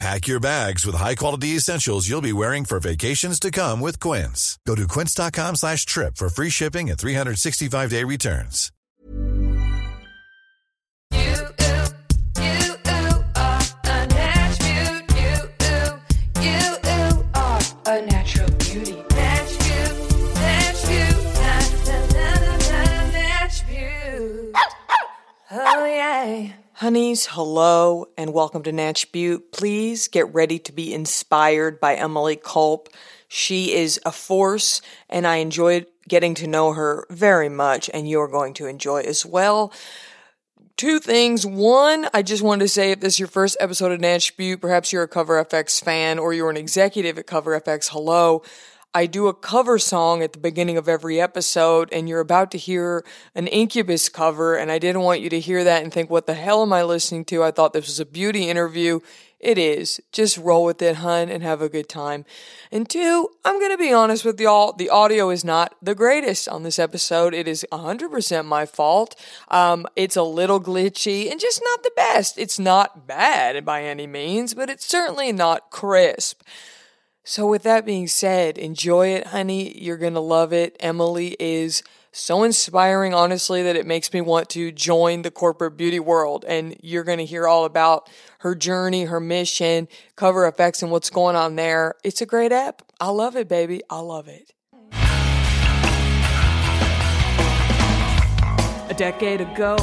Pack your bags with high-quality essentials you'll be wearing for vacations to come with Quince. Go to quince.com slash trip for free shipping and 365-day returns. a natural beauty. Natch beaut, natch beaut, na na na na na, natch beaut. Oh yeah. Honeys, hello and welcome to Natch Beaut. Please get ready to be inspired by Emily Culp. She is a force and I enjoyed getting to know her very much and you're going to enjoy as well. Two things. One, I just wanted to say if this is your first episode of Natch Beaut, perhaps you're a Cover FX fan or you're an executive at Cover FX, hello. I do a cover song at the beginning of every episode, and you're about to hear an Incubus cover, and I didn't want you to hear that and think, what the hell am I listening to? I thought this was a beauty interview. It is. Just roll with it, hun, and have a good time. And two, I'm going to be honest with y'all. The audio is not the greatest on this episode. It is 100% my fault. Um, it's a little glitchy and just not the best. It's not bad by any means, but it's certainly not crisp. So, with that being said, enjoy it, honey. You're going to love it. Emily is so inspiring, honestly, that it makes me want to join the corporate beauty world. And you're going to hear all about her journey, her mission, Cover FX, and what's going on there. It's a great app. I love it, baby. I love it. A decade ago,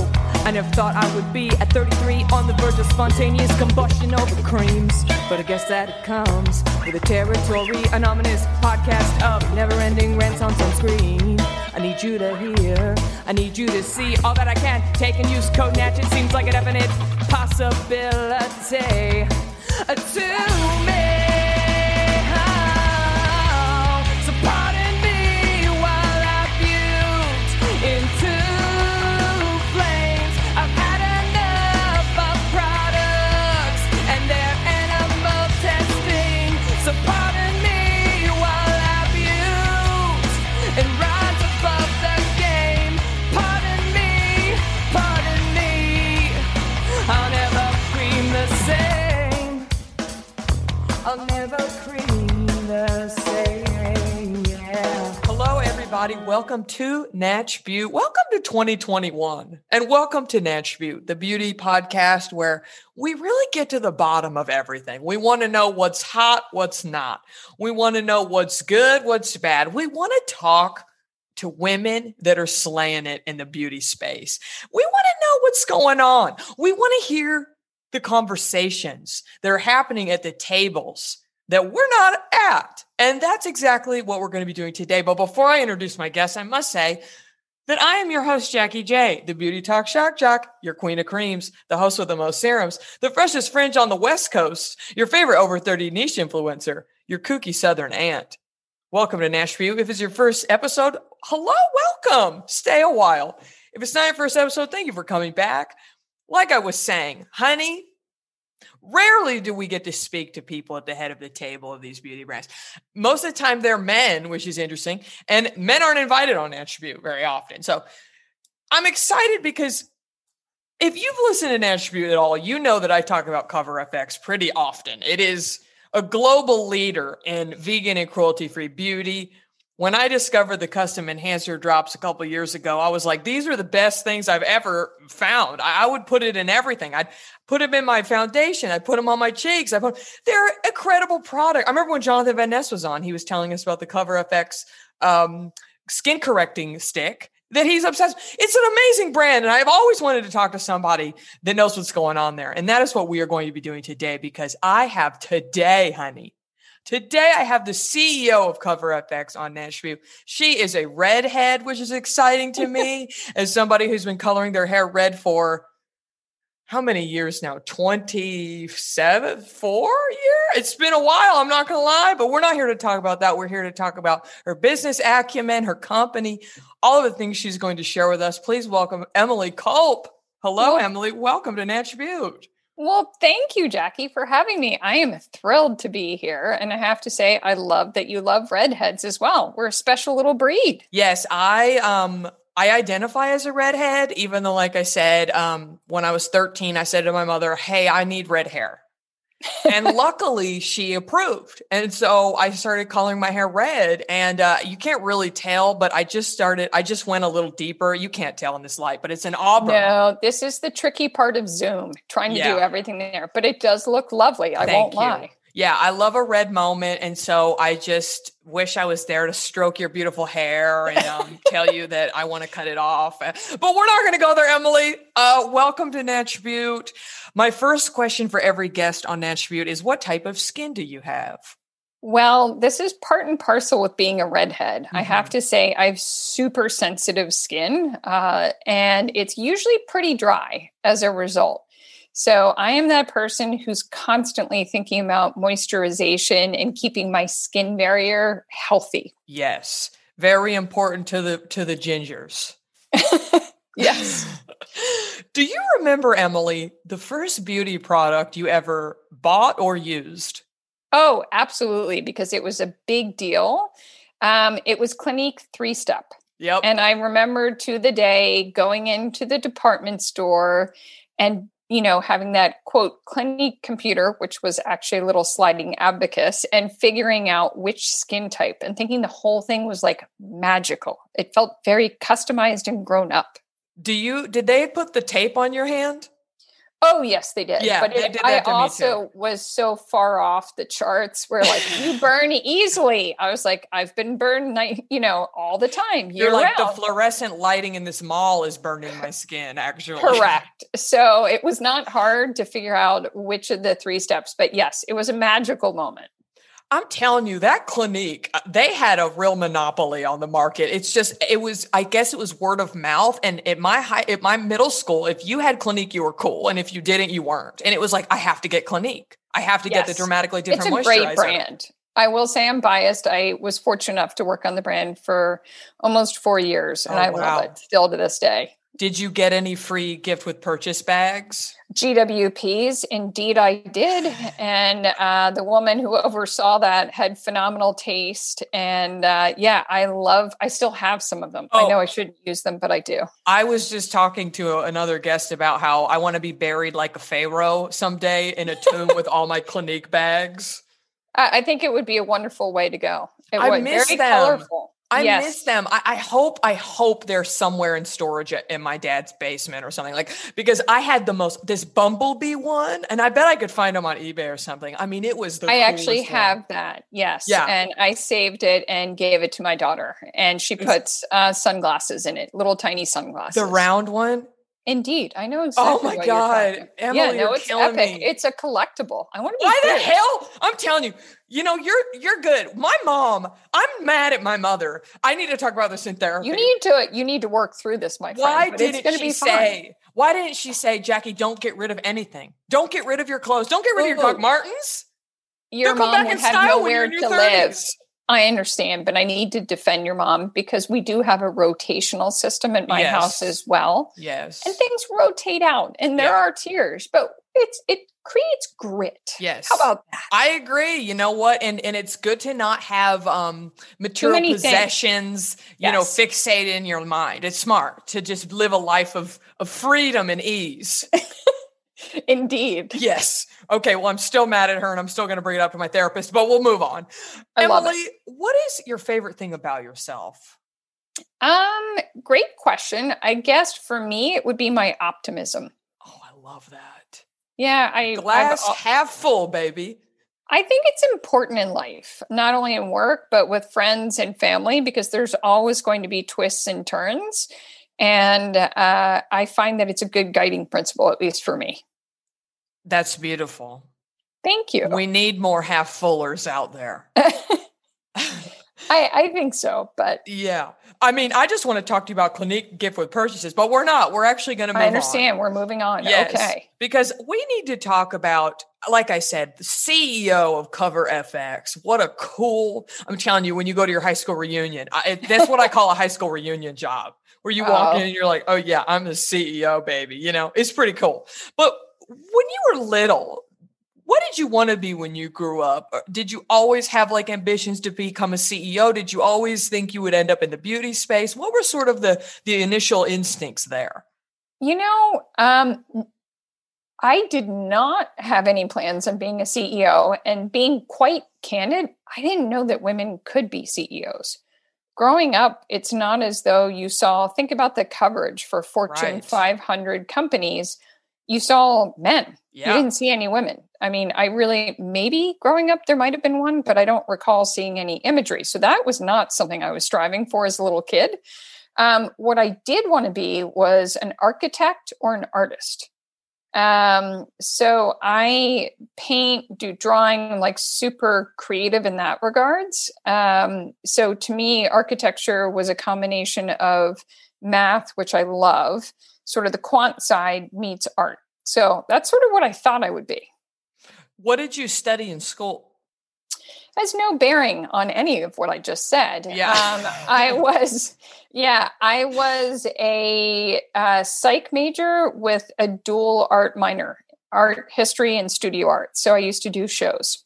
I never thought I would be at 33 on the verge of spontaneous combustion over creams. But I guess that it comes with a territory, an ominous podcast of never ending rants on some screen. I need you to hear, I need you to see all that I can take and use code Natch. It seems like a definite possibility to me. Everybody. Welcome to Natch Beaut. Welcome to 2021. And welcome to Natch Beaut, the beauty podcast where we really get to the bottom of everything. We want to know what's hot, what's not. We want to know what's good, what's bad. We want to talk to women that are slaying it in the beauty space. We want to know what's going on. We want to hear the conversations that are happening at the tables that we're not at. And that's exactly what we're going to be doing today. But before I introduce my guests, I must say that I am your host, Jackie J, the Beauty Talk Shock Jock, your queen of creams, the host with the most serums, the freshest fringe on the West Coast, your favorite over 30 niche influencer, your kooky Southern aunt. Welcome to Natch Beaut. If it's your first episode, hello, welcome. Stay a while. If it's not your first episode, thank you for coming back. Like I was saying, honey, rarely do we get to speak to people at the head of the table of these beauty brands. Most of the time, they're men, which is interesting, and men aren't invited on Natch Beaut very often. So I'm excited because if you've listened to Natch Beaut at all, you know that I talk about Cover FX pretty often. It is a global leader in vegan and cruelty free beauty. When I discovered the custom enhancer drops a couple years ago, I was like, these are the best things I've ever found. I, would put it in everything. I'd put them in my foundation. I put them on my cheeks. I put they're incredible product. I remember when Jonathan Van Ness was on, he was telling us about the Cover FX um, skin correcting stick that he's obsessed. It's an amazing brand. And I've always wanted to talk to somebody that knows what's going on there. And that is what we are going to be doing today because I have today, honey. Today, I have the CEO of Cover FX on Natch Beaut. She is a redhead, which is exciting to me as somebody who's been coloring their hair red for how many years now? 27, four years? It's been a while, I'm not going to lie, but we're not here to talk about that. We're here to talk about her business acumen, her company, all of the things she's going to share with us. Please welcome Emily Culp. Hello, Emily. Welcome to Natch Beaut. Well, thank you, Jackie, for having me. I am thrilled to be here. And I have to say, I love that you love redheads as well. We're a special little breed. Yes, I um I identify as a redhead, even though, like I said, um, when I was 13, I said to my mother, Hey, I need red hair. And luckily she approved. And so I started coloring my hair red. And uh, you can't really tell, but I just started, I just went a little deeper. You can't tell in this light, but it's an auburn. No, this is the tricky part of Zoom, trying to Yeah. do everything there. But it does look lovely. I Thank won't you. lie. Yeah, I love a red moment. And so I just wish I was there to stroke your beautiful hair and um, tell you that I want to cut it off. Uh, But we're not going to go there, Emily. Uh, welcome to Natch Beaut. My first question for every guest on Natch Beaut is what type of skin do you have? Well, this is part and parcel with being a redhead. I have Mhm. to say, I have super sensitive skin, uh, and it's usually pretty dry as a result. So I am that person who's constantly thinking about moisturization and keeping my skin barrier healthy. Yes, very important to the to the gingers. Yes. Do you remember, Emily, the first beauty product you ever bought or used? Oh, absolutely, because it was a big deal. Um, it was Clinique Three Step. Yep. And I remember to the day going into the department store and, you know, having that quote Clinique computer, which was actually a little sliding abacus, and figuring out which skin type and thinking the whole thing was like magical. It felt very customized and grown up. Do you did they put the tape on your hand? Oh yes, they did. Yeah, but it, did I also was so far off the charts where like you burn easily. I was like, I've been burned, you know, all the time. You're like the fluorescent lighting in this mall is burning my skin, actually. Correct. So it was not hard to figure out which of the three steps, but yes, it was a magical moment. I'm telling you, that Clinique, uh, they had a real monopoly on the market. It's just, it was, I guess it was word of mouth. And at my high, at my middle school, if you had Clinique, you were cool. And if you didn't, you weren't. And it was like, I have to get Clinique. I have to get the dramatically different it's a great brand. I will say I'm biased. I was fortunate enough to work on the brand for almost four years, and Oh, I wow. love it still to this day. Did you get any free gift with purchase bags? GWPs, indeed, I did. And uh, the woman who oversaw that had phenomenal taste. And uh, yeah, I love, I still have some of them. I Oh. know I shouldn't use them, but I do. I was just talking to another guest about how I want to be buried like a pharaoh someday in a tomb with all my Clinique bags. I, I think it would be a wonderful way to go. It I would miss very them. colorful. I Yes. miss them. I, I hope, I hope they're somewhere in storage at- in my dad's basement or something like because I had the most this bumblebee one, and I bet I could find them on eBay or something. I mean, it was the. I actually one. have that. Yes. Yeah. And I saved it and gave it to my daughter. And she puts uh, sunglasses in it, little tiny sunglasses. the round one. Indeed. I know oh exactly. Oh my God. Emily, yeah, no, you're it's epic. me. It's a collectible. I want to be Why the hell? I'm telling you, you know, you're you're good. My mom, I'm mad at my mother. I need to talk about this in therapy. You need to you need to work through this, my friend. Why didn't she be fun. say? Why didn't she say, Jackie, don't get rid of anything. Don't get rid of your clothes. Don't get rid of your Doc Ooh. Martens. your They'll mom back would have style when you're nowhere to your live. 30s. I understand, but I need to defend your mom because we do have a rotational system at my house as well. Yes. And things rotate out and there Yeah. are tears, but it's it creates grit. Yes. How about that? I agree. You know what? And and it's good to not have um material things. possessions, you know, Yes. fixated in your mind. It's smart to just live a life of of freedom and ease. Indeed. yes. Okay, well, I'm still mad at her and I'm still gonna bring it up to my therapist, but we'll move on. I Emily, what is your favorite thing about yourself? Um, great question. I guess for me it would be my optimism. Oh, I love that. Yeah, I I've Glass half full, baby. I think it's important in life, not only in work, but with friends and family, because there's always going to be twists and turns. And uh, I find that it's a good guiding principle, at least for me. That's beautiful. Thank you. We need more half fullers out there. I, I think so, but Yeah. I mean, I just want to talk to you about Clinique gift with purchases, but we're not. We're actually going to move I on. understand. We're moving on. Yes, Okay. Because we need to talk about, like I said, the CEO of Cover FX. What a cool, I'm telling you, when you go to your high school reunion, I, that's what I call a high school reunion job, where you walk Oh. in and you're like, oh, yeah, I'm the CEO, baby. You know, it's pretty cool. But when you were little, what did you want to be when you grew up? Did you always have like ambitions to become a CEO? Did you always think you would end up in the beauty space? What were sort of the the initial instincts there? You know, um, I did not have any plans of being a CEO. And being quite candid, I didn't know that women could be CEOs. Growing up, it's not as though you saw, think about the coverage for Fortune Right. 500 companies. You saw men. You didn't see any women. I mean, I really, maybe growing up, there might have been one, but I don't recall seeing any imagery. So that was not something I was striving for as a little kid. Um, what I did want to be was an architect or an artist. Um, so I paint, do drawing, I'm like super creative in that regards. Um, so to me, architecture was a combination of math, which I love, sort of the quant side meets art. So that's sort of what I thought I would be. What did you study in school? has no bearing on any of what I just said. Yeah. Um, I was, yeah, I was a uh, psych major with a dual art minor, art history and studio art. So I used to do shows.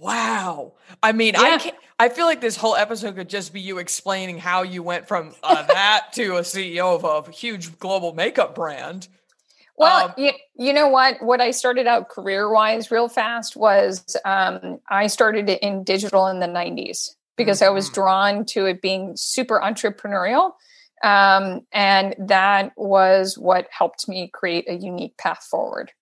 Wow. I mean, I can't, I feel like this whole episode could just be you explaining how you went from uh, that to a CEO of a huge global makeup brand. Well, Um, you, you know what? What I started out career wise real fast was um, I started in digital in the 90s because I was Mhm. drawn to it being super entrepreneurial. Um, and that was what helped me create a unique path forward.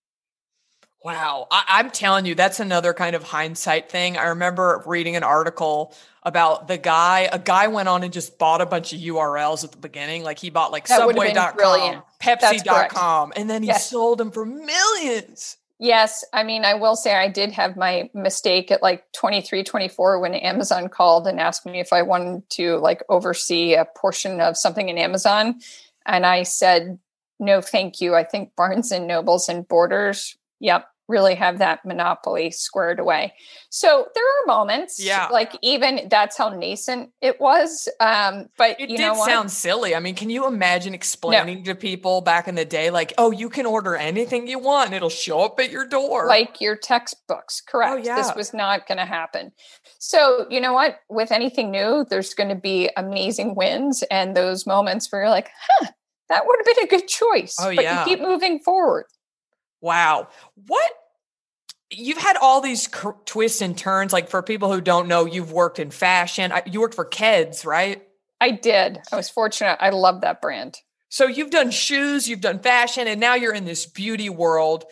Wow. I, I'm telling you, that's another kind of hindsight thing. I remember reading an article about the guy, a guy went on and just bought a bunch of URLs at the beginning. Like he bought like That subway.com, brilliant. That's correct. Pepsi.com, and then he Yes. sold them for millions. Yes, I mean, I will say I did have my mistake at like 23, 24 when Amazon called and asked me if I wanted to like oversee a portion of something in Amazon. And I said, no, thank you. I think Barnes and Nobles and Borders, yep, really have that monopoly squared away. So there are moments, Yeah. like even that's how nascent it was. Um, but It you did sound silly. I mean, can you imagine explaining to people back in the day, like, oh, you can order anything you want and it'll show up at your door? like your textbooks correct yeah. this was not going to happen so you know what with anything new there's going to be amazing wins and those moments where you're like huh that would have been a good choice Oh, but yeah. you keep moving forward Wow. What? You've had all these cr- twists and turns. Like for people who don't know, you've worked in fashion. I- You worked for Keds, right? i did i was fortunate i love that brand So you've done shoes, you've done fashion, and now you're in this beauty world.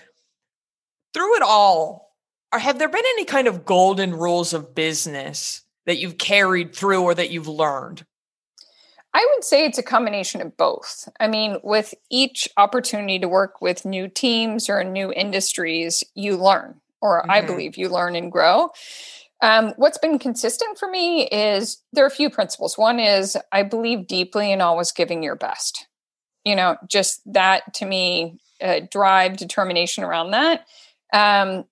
Through it all, are, have there been any kind of golden rules of business that you've carried through or that you've learned? I would say it's a combination of both. I mean, with each opportunity to work with new teams or new industries, you learn, or I Mhm. believe you learn and grow. Um, what's been consistent for me is there are a few principles. One is I believe deeply in always giving your best. You know, just that to me, uh, drive, determination around that. Um,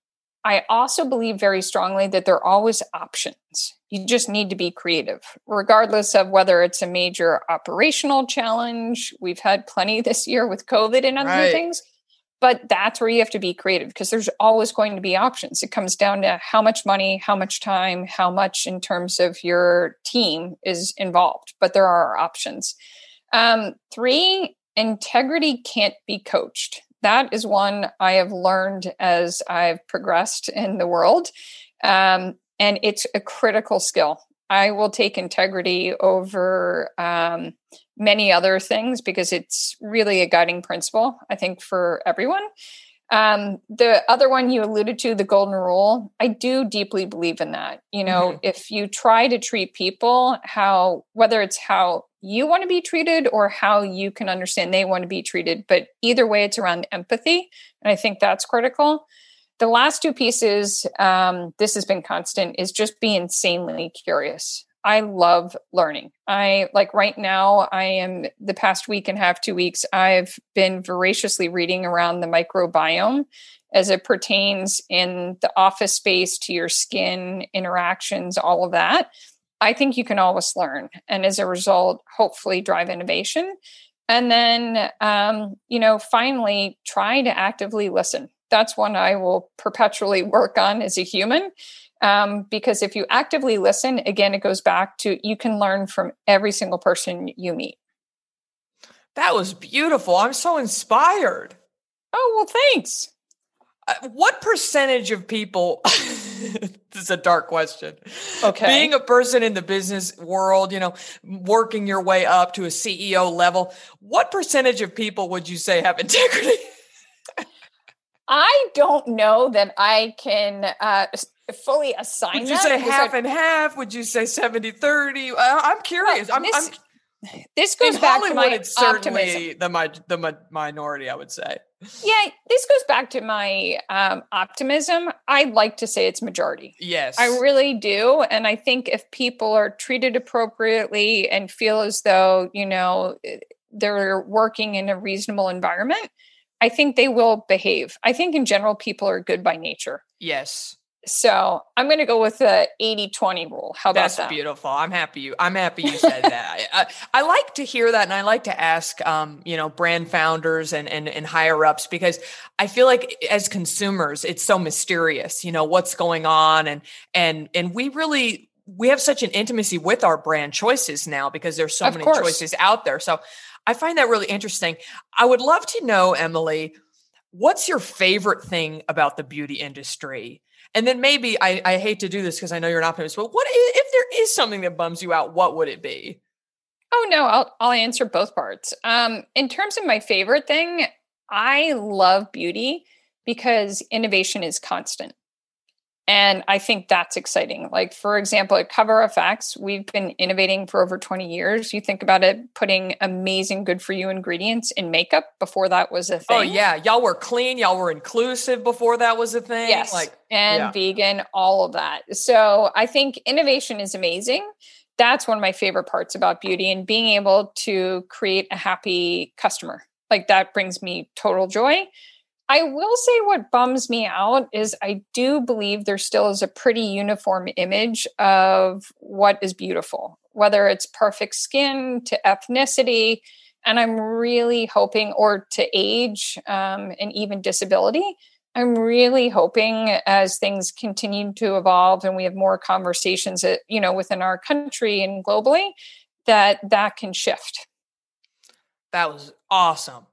I also believe very strongly that there are always options. You just need to be creative, regardless of whether it's a major operational challenge. We've had plenty this year with COVID and other Right. things, but that's where you have to be creative because there's always going to be options. It comes down to how much money, how much time, how much in terms of your team is involved, but there are options. Um, three, integrity can't be coached that is one I have learned as I've progressed in the world. Um, and it's a critical skill. I will take integrity over um, many other things because it's really a guiding principle, I think, for everyone. Um, the other one you alluded to, the golden rule, I do deeply believe in that. You know, Mhm. if you try to treat people how, whether it's how you want to be treated or how you can understand they want to be treated, but either way, it's around empathy. And I think that's critical. The last two pieces, um, this has been constant, is just be insanely curious. I love learning. I like right now, I am the past week and half, two weeks, I've been voraciously reading around the microbiome as it pertains in the office space to your skin interactions, all of that. I think you can always learn. And as a result, hopefully drive innovation. And then, um, you know, finally try to actively listen. That's one I will perpetually work on as a human um, because if you actively listen, again, it goes back to you can learn from every single person you meet. That was beautiful. I'm so inspired. Oh, well, thanks. Uh, what percentage of people this is a dark question Okay. being a person in the business world you know working your way up to a ceo level what percentage of people would you say have integrity I don't know that I can uh, fully assign would you say half I- and half would you say 70 30 Uh, i'm curious i'm, this I'm this goes back to my it's certainly optimism. the, mi- the mi- minority i would say Yeah, this goes back to my um, optimism. I'd like to say it's majority. yes I really do. And I think if people are treated appropriately and feel as though, you know, eh, they're working in a reasonable environment, I think they will behave. I think in general, people are good by nature. yes So I'm going to go with the 80 20 rule. How about That's that? beautiful. I'm happy you. I'm happy you said that. I, I, I like to hear that, and I like to ask, um, you know, brand founders and and and higher ups because I feel like as consumers, it's so mysterious. You know what's going on, and and and we really we have such an intimacy with our brand choices now because there's so Of many course. choices out there. So I find that really interesting. I would love to know, Emily, what's your favorite thing about the beauty industry? And then maybe I, I hate to do this because I know you're an optimist, but what if there is something that bums you out? What would it be? Oh no, I'll I'll answer both parts. Um, in terms of my favorite thing, I love beauty because innovation is constant. And I think that's exciting. Like, for example, at Cover FX, we've been innovating for over 20 years. You think about it, putting amazing, good for you ingredients in makeup before that was a oh, thing. Oh yeah, y'all were clean, y'all were inclusive before that was a thing. Yes. Like and yeah. vegan, all of that. So I think innovation is amazing. That's one of my favorite parts about beauty and being able to create a happy customer. Like that brings me total joy. I will say what bums me out is I do believe there still is a pretty uniform image of what is beautiful, whether it's perfect skin to ethnicity. And I'm really hoping, or to age um, and even disability. I'm really hoping as things continue to evolve and we have more conversations that, you know, within our country and globally, that that can shift. that was awesome.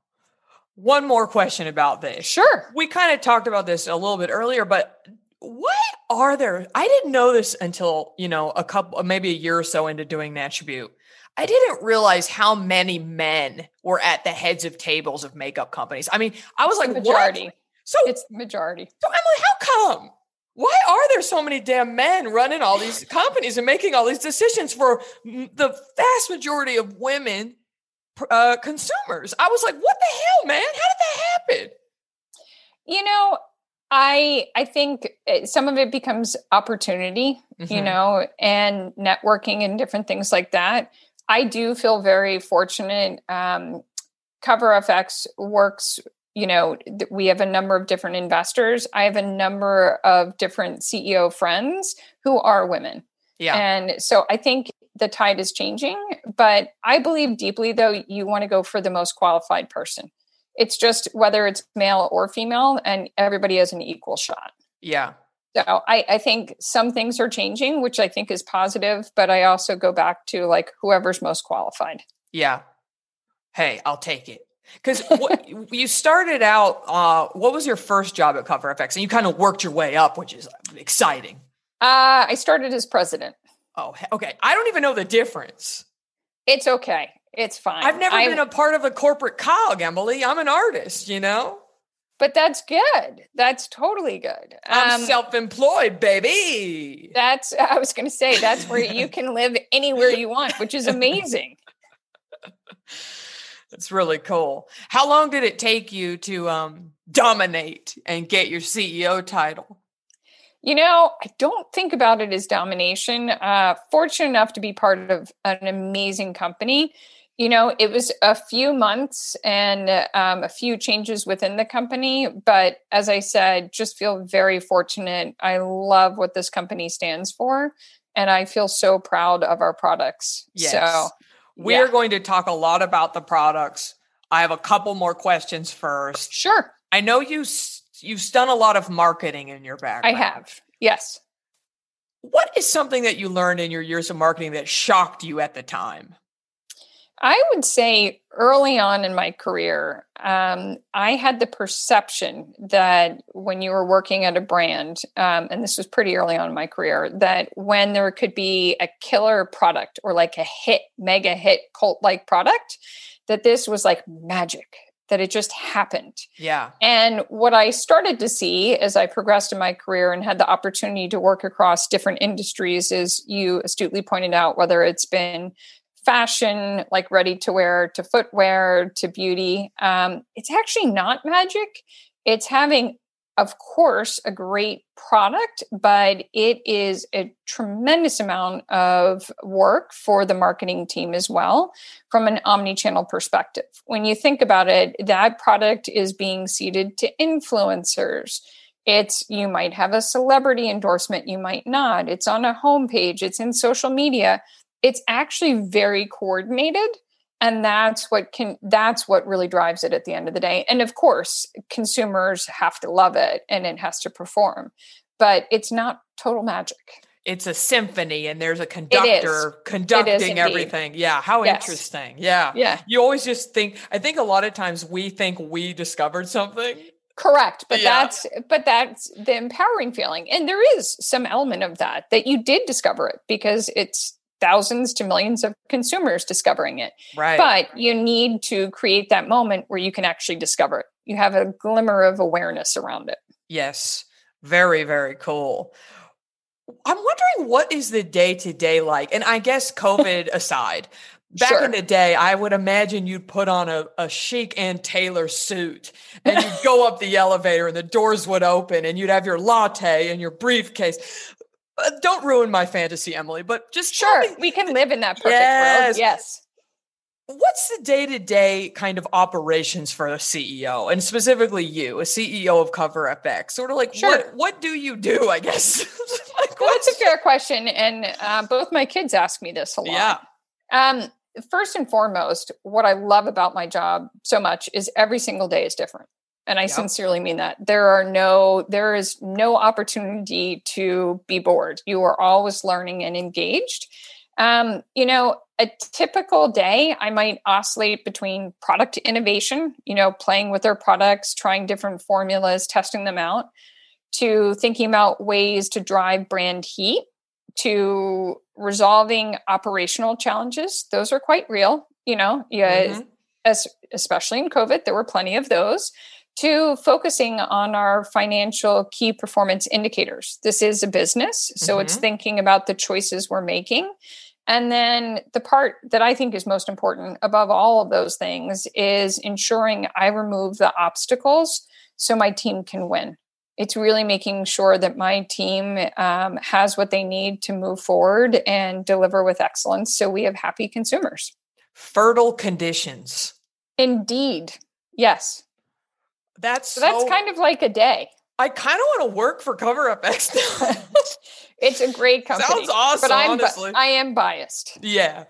One more question about this. Sure. We kind of talked about this a little bit earlier, but why are there? I didn't know this until you know a couple, maybe a year or so into doing Natch Beaut. I didn't realize how many men were at the heads of tables of makeup companies. I mean, I was like, majority. what? So, It's the majority. so Emily, how come? Why are there so many damn men running all these companies and making all these decisions for the vast majority of women uh, consumers? I was like, what the hell, man? How did that happen? You know, I I think some of it becomes opportunity, you Mhm. know, and networking and different things like that. I do feel very fortunate. Um, Cover FX works. You know, th- we have a number of different investors. I have a number of different CEO friends who are women. Yeah. And so I think the tide is changing, but I believe deeply though you want to go for the most qualified person. It's just whether it's male or female, and everybody has an equal shot. yeah. So I, I think some things are changing, which I think is positive, but I also go back to like whoever's most qualified. Yeah. Hey, I'll take it. Because you started out, uh, what was your first job at Cover FX? And you kind of worked your way up, which is exciting. Uh, I started as president. Oh, okay. I don't even know the difference. It's okay. It's fine. I've never I- been a part of a corporate cog, Emily. I'm an artist, you know? but that's good. That's totally good. I'm Um, self employed, baby. That's I was going to say that's where you can live anywhere you want, which is amazing. It's really cool. How long did it take you to um, dominate and get your CEO title? You know, I don't think about it as domination. Uh, fortunate enough to be part of an amazing company. You know, it was a few months and um, a few changes within the company. But as I said, just feel very fortunate. I love what this company stands for. And I feel so proud of our products. Yes. So, We yeah. are going to talk a lot about the products. I have a couple more questions first. sure, I know you you've done a lot of marketing in your background. I have. Yes. What is something that you learned in your years of marketing that shocked you at the time? I would say early on in my career, um, I had the perception that when you were working at a brand, um, and this was pretty early on in my career, that when there could be a killer product or like a hit, mega hit, cult like product, that this was like magic, that it just happened. Yeah. And what I started to see as I progressed in my career and had the opportunity to work across different industries is you astutely pointed out, whether it's been fashion, like ready to wear, to footwear, to beauty, um, it's actually not magic. It's having, of course, a great product, but it is a tremendous amount of work for the marketing team as well from an omni-channel perspective. When you think about it, that product is being seeded to influencers. It's you might have a celebrity endorsement, you might not. It's on a homepage, it's in social media. It's actually very coordinated and that's what can that's what really drives it at the end of the day. And of course, consumers have to love it and it has to perform. But it's not total magic. It's a symphony and there's a conductor conducting everything. Yeah. How Yes. interesting. Yeah. Yeah. You always just think, I think a lot of times we think we discovered something. Correct, but Yeah. that's but that's the empowering feeling, and there is some element of that that you did discover it because it's thousands to millions of consumers discovering it. Right. But you need to create that moment where you can actually discover it. You have a glimmer of awareness around it. Yes. Very, very cool. I'm wondering what is the day to day like? And I guess COVID aside, back Sure. in the day, I would imagine you'd put on a, a chic and Taylor suit and you'd go up the elevator and the doors would open and you'd have your latte and your briefcase. Uh, don't ruin my fantasy, Emily, but just Sure, me, we can live in that perfect Yes. world. Yes. what's the day to day kind of operations for a CEO and specifically you, a CEO of Cover FX? Sort of like Sure. what what do you do? I guess. My Well, that's a fair question, and uh, both my kids ask me this a lot. Yeah. Um, first and foremost, what I love about my job so much is every single day is different. And I Yep. sincerely mean that. There are no, there is no opportunity to be bored. You are always learning and engaged. Um, you know, a typical day, I might oscillate between product innovation, you know, playing with their products, trying different formulas, testing them out, to thinking about ways to drive brand heat, to resolving operational challenges. Those are quite real, you know, yeah, Mhm. as, especially in COVID, there were plenty of those. To focusing on our financial key performance indicators. This is a business, so it's Mhm. thinking about the choices we're making. And then the part that I think is most important above all of those things is ensuring I remove the obstacles so my team can win. It's really making sure that my team um, has what they need to move forward and deliver with excellence so we have happy consumers. Fertile conditions. Indeed. Yes. That's So that's kind of like a day. I kind of want to work for Cover FX now. it's a great company. Sounds awesome, But I'm bi- I am biased. yeah.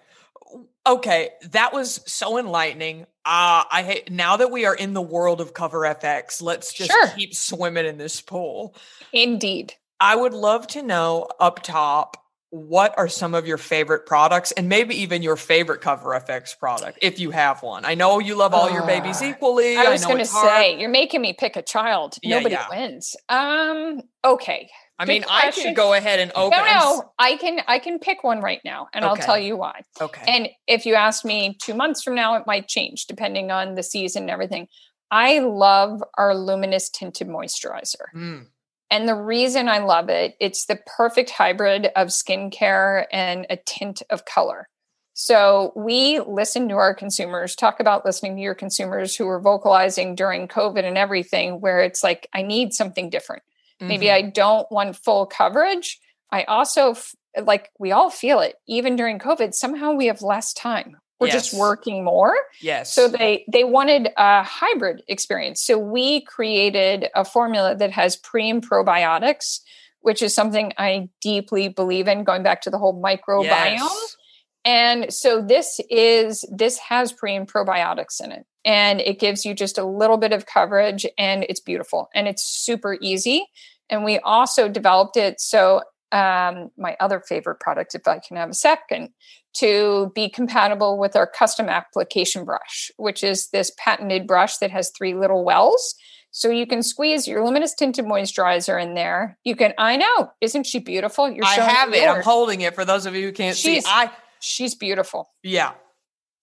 Okay, that was so enlightening. Uh I hate now that we are in the world of Cover FX, let's just Sure. keep swimming in this pool. Indeed. I would love to know up top what are some of your favorite products and maybe even your favorite Cover FX product if you have one. I know you love all your babies Uh, equally. I was going to say, you're making me pick a child. Yeah, Nobody yeah. wins. Um. Okay. I good mean, I can go ahead and open. No, no. I can. I can pick one right now, and I'll tell you why. Okay. And if you ask me two months from now, it might change depending on the season and everything. I love our luminous tinted moisturizer. Mm, And the reason I love it, it's the perfect hybrid of skincare and a tint of color. So we listen to our consumers, talk about listening to your consumers who were vocalizing during COVID and everything, where it's like, I need something different. Maybe Mhm. I don't want full coverage. I also f- like we all feel it. Even during COVID, somehow we have less time. We're just working more. yes. So they they wanted a hybrid experience. So we created a formula that has pre and probiotics, which is something I deeply believe in. Going back to the whole microbiome, Yes. and so this is this has pre and probiotics in it, and it gives you just a little bit of coverage, and it's beautiful and it's super easy. And we also developed it so um, my other favorite product, if I can have a second, to be compatible with our custom application brush, which is this patented brush that has three little wells. So you can squeeze your luminous tinted moisturizer in there. You can, I know, isn't she beautiful? You're I have it. I'm holding it for those of you who can't She's- see. I She's beautiful. yeah.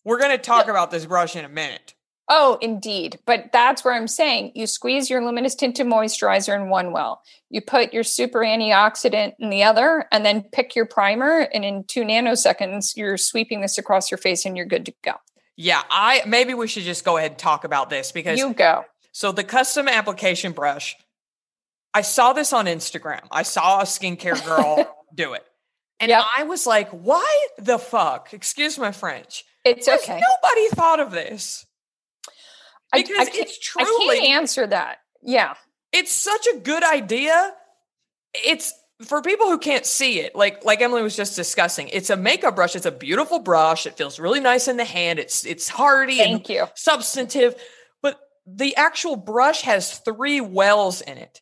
We're gonna talk about this brush in a minute. Oh, indeed. But that's where I'm saying you squeeze your luminous tinted moisturizer in one well, you put your super antioxidant in the other, and then pick your primer. And in two nanoseconds, you're sweeping this across your face and you're good to go. Yeah, I maybe we should just go ahead and talk about this because You go. so the custom application brush. I saw this on Instagram. I saw a skincare girl do it. And Yep. I was like, why the fuck? Excuse my French. It's okay. Nobody thought of this. I- I Because can't- it's I truly can't answer that. Yeah. it's such a good idea. It's for people who can't see it, like like Emily was just discussing. It's a makeup brush. It's a beautiful brush. It feels really nice in the hand. It's it's hardy and Thank you. substantive, but the actual brush has three wells in it,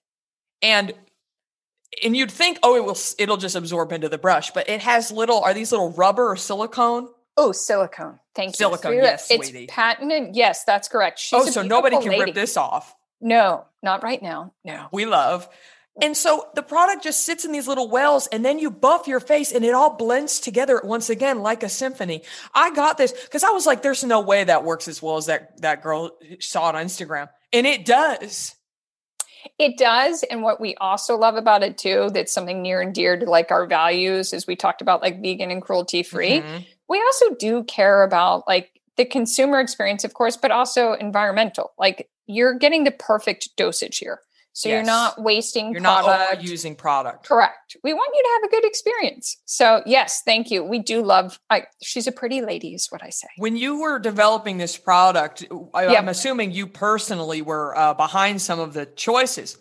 and and you'd think, oh, it will it'll just absorb into the brush, but it has little. Are these little rubber or silicone? Oh, silicone. Thank Silicone, you. Silicone, yes, it's sweetie. patented. Yes, that's correct. She's oh, a so nobody can lady. rip this off. No, not right now. No. we love. And so the product just sits in these little wells, and then you buff your face, and it all blends together once again like a symphony. I got this because I was like, "There's no way that works as well as that that girl saw it on Instagram," and it does. It does. And what we also love about it too, that's something near and dear to like our values, as we talked about like vegan and cruelty free. Mhm. We also do care about like the consumer experience, of course, but also environmental. Like you're getting the perfect dosage here. So you're not wasting You're not product. overusing product. Correct. We want you to have a good experience. So yes, thank you. We do love. I, she's a pretty lady, is what I say. When you were developing this product, I, Yep. I'm assuming you personally were uh, behind some of the choices.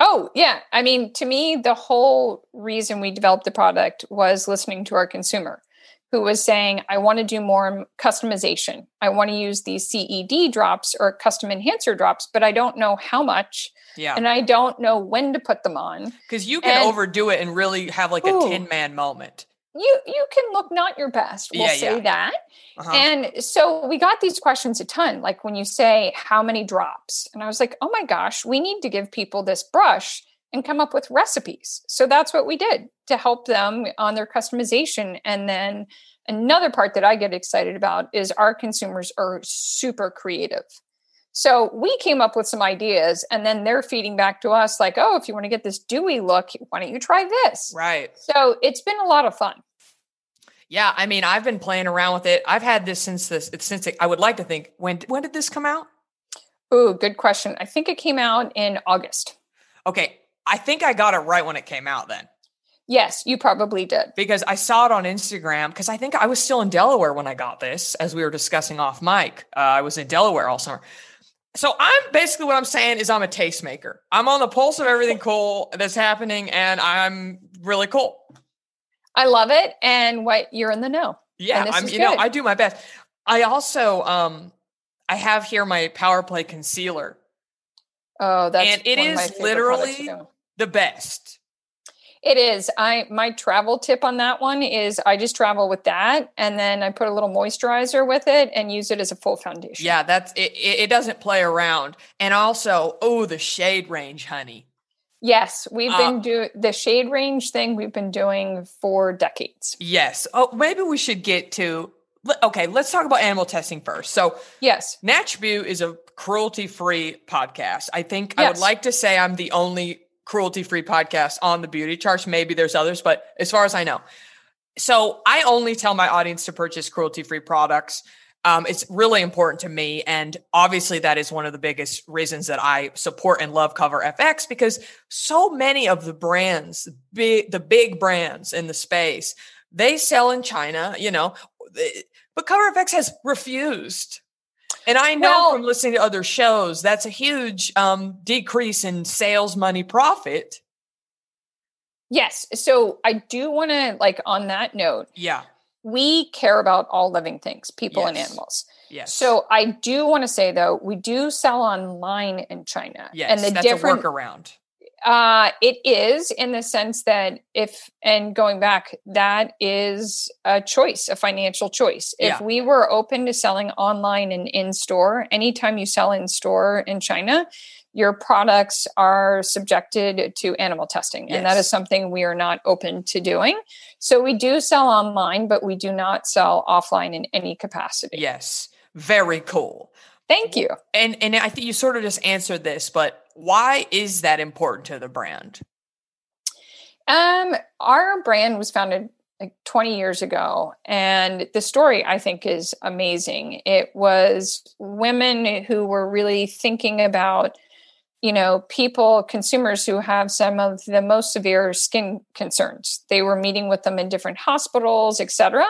Oh yeah, I mean, to me, the whole reason we developed the product was listening to our consumer, who was saying, "I want to do more customization. I want to use these CED drops or custom enhancer drops, but I don't know how much, Yeah, and I don't know when to put them on." because you can and- overdo it and really have like a tin man moment. You you can look not your best. We'll Yeah, say yeah. that. Uh-huh. And so we got these questions a ton. Like when you say, how many drops? And I was like, oh my gosh, we need to give people this brush and come up with recipes. So that's what we did to help them on their customization. And then another part that I get excited about is our consumers are super creative. So we came up with some ideas and then they're feeding back to us like, oh, if you want to get this dewy look, why don't you try this? right. So it's been a lot of fun. Yeah, I mean, I've been playing around with it. I've had this since this since it, I would like to think when when did this come out? Ooh, good question. I think it came out in August. Okay, I think I got it right when it came out then Yes, you probably did. because I saw it on Instagram because I think I was still in Delaware when I got this as we were discussing off mic. Uh, I was in Delaware all summer. So I'm basically what I'm saying is I'm a tastemaker. I'm on the pulse of everything cool that's happening and I'm really cool. I love it. And what you're in the know. Yeah, I'm you know. I do my best. I also um I have here my power play concealer. Oh, that's And it one of my is literally-. The best. It is. I my travel tip on that one is I just travel with that, and then I put a little moisturizer with it and use it as a full foundation. Yeah, that's it, it. It doesn't play around. And also, oh, the shade range, honey. Yes, we've Uh, been doing the shade range thing. We've been doing for decades. Yes. Oh, maybe we should get to. Okay, let's talk about animal testing first. So, Yes. Natch Beaut is a cruelty-free podcast. I think I would like to say I'm the only cruelty-free podcast on the beauty charts. Maybe there's others, but as far as I know, so I only tell my audience to purchase cruelty-free products. Um, it's really important to me. And obviously, that is one of the biggest reasons that I support and love Cover FX because so many of the brands, the big brands in the space, they sell in China, you know, but Cover FX has refused. And I know Well- from listening to other shows, that's a huge um, decrease in sales money profit. Yes. So I do want to, like, on that note, Yeah. we care about all living things, people and animals. Yes. So I do want to say, though, we do sell online in China. yes, and the that's different, a workaround. Uh, it is in the sense that if, and going back, that is a choice, a financial choice. If we were open to selling online and in store, anytime you sell in store in China, your products are subjected to animal testing. And that Yes. is something we are not open to doing. So we do sell online, but we do not sell offline in any capacity. Yes. Very cool. Thank you. And and I think you sort of just answered this, but why is that important to the brand? Um, our brand was founded like 20 years ago, and the story I think is amazing. It was women who were really thinking about, you know, people, consumers who have some of the most severe skin concerns. They were meeting with them in different hospitals, et cetera.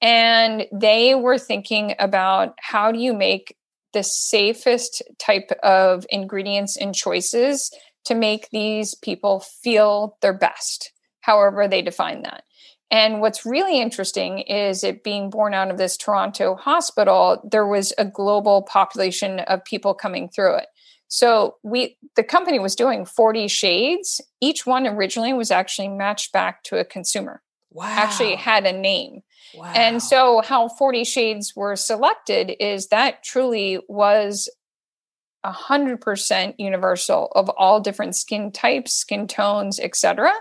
And they were thinking about how do you make the safest type of ingredients and choices to make these people feel their best, however they define that. And what's really interesting is it being born out of this Toronto hospital, there was a global population of people coming through it. So we the company was doing 40 shades. Each one originally was actually matched back to a consumer. Wow. Actually had a name. wow. And so, how 40 Shades were selected is that truly was 100% universal of all different skin types, skin tones, etc.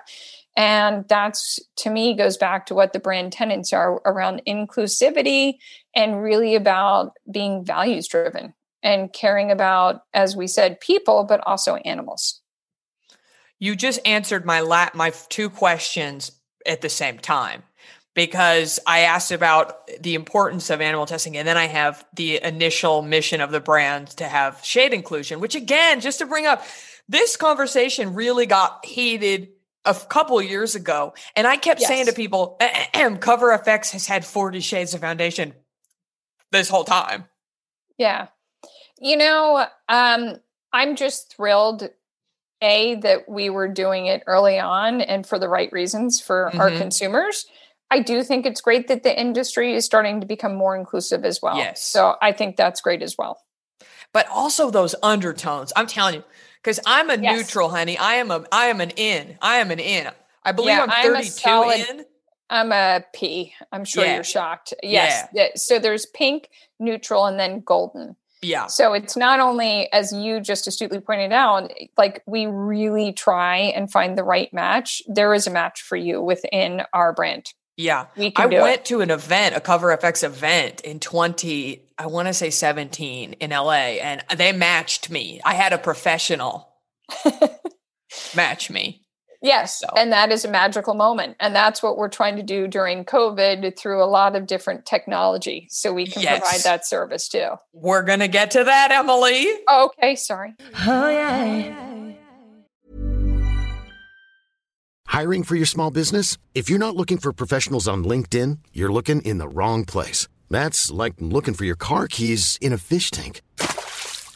And that's to me goes back to what the brand tenants are around inclusivity and really about being values driven and caring about, as we said, people, but also animals. you just answered my la- my two questions at the same time because I asked about the importance of animal testing and then I have the initial mission of the brand to have shade inclusion which again just to bring up this conversation really got heated a couple years ago and I kept saying to Yes. people cover FX has had 40 shades of foundation this whole time Yeah. You know, um, I'm just thrilled, A, that we were doing it early on and for the right reasons for our Mhm. consumers. I do think it's great that the industry is starting to become more inclusive as well. Yes. So I think that's great as well. but also those undertones. I'm telling you, because I'm a Yes. neutral, honey. I am a I am an in. I am an in. I believe Yeah, I'm I'm 32 solid- in. I'm a P. I'm sure Yeah. you're shocked. Yes. Yeah, So there's pink, neutral, and then golden. Yeah. So it's not only, as you just astutely pointed out, like we really try and find the right match. There is a match for you within our brand. Yeah. We can I went it. to an event, a Cover FX event in 20, I want to say 17 in LA, and they matched me. I had a professional match me. Yes, So- and that is a magical moment, and that's what we're trying to do during COVID through a lot of different technology, so we can Yes. provide that service too. We're going to get to that, Emily. Oh, okay, sorry. Oh, yeah. Hiring for your small business? If you're not looking for professionals on LinkedIn, you're looking in the wrong place. That's like looking for your car keys in a fish tank.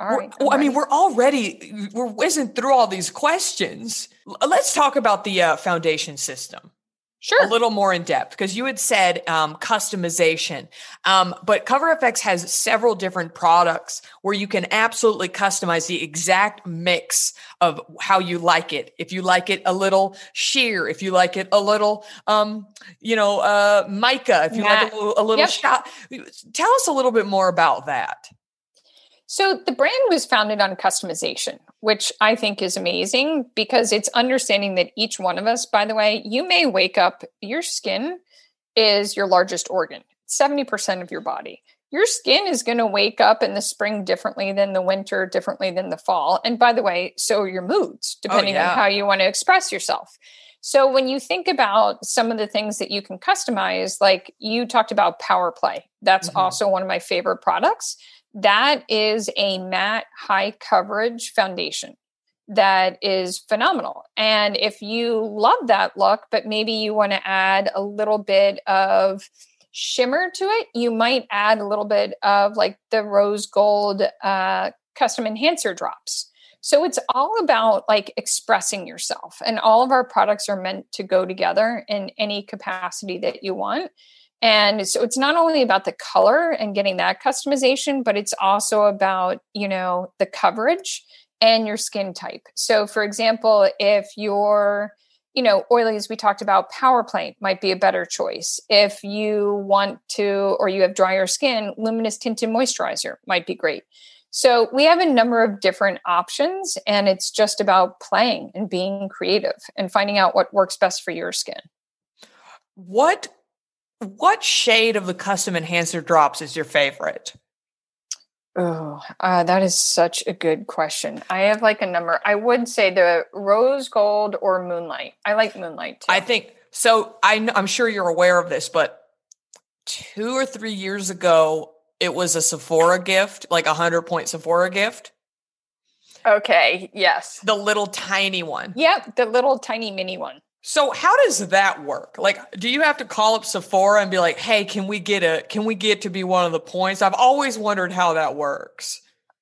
All well, I I'm mean, we're already we're whizzing through all these questions. Let's talk about the uh, foundation system. sure. a little more in depth because you had said um, customization, um, but Cover FX has several different products where you can absolutely customize the exact mix of how you like it. If you like it a little sheer, if you like it a little, um, you know, uh, mica, if you like a little, a little Yep. shot, tell us a little bit more about that. So the brand was founded on customization, which I think is amazing because it's understanding that each one of us, by the way, you may wake up, your skin is your largest organ, 70% of your body. Your skin is going to wake up in the spring differently than the winter, differently than the fall. And by the way, so are your moods, depending yeah. on how you want to express yourself. So when you think about some of the things that you can customize, like you talked about Power Play, that's Mhm. also one of my favorite products. That is a matte high coverage foundation that is phenomenal. And if you love that look, but maybe you want to add a little bit of shimmer to it, you might add a little bit of like the rose gold uh, custom enhancer drops. So it's all about like expressing yourself. And all of our products are meant to go together in any capacity that you want. And so it's not only about the color and getting that customization, but it's also about, you know, the coverage and your skin type. So for example, if you're, you know, oily as we talked about, Power Play might be a better choice. If you want to, or you have drier skin, luminous tinted moisturizer might be great. So we have a number of different options, and it's just about playing and being creative and finding out what works best for your skin. What what shade of the custom enhancer drops is your favorite? Oh, uh, that is such a good question. I have like a number. I would say the rose gold or moonlight. I like moonlight too. I think so. I I'm sure you're aware of this, but two or three years ago, it was a Sephora gift, like a hundred point Sephora gift, okay. Yes. the little tiny one. Yep. The little tiny mini one. So how does that work? Like, do you have to call up Sephora and be like, "Hey, can we get a can we get to be one of the points?" I've always wondered how that works.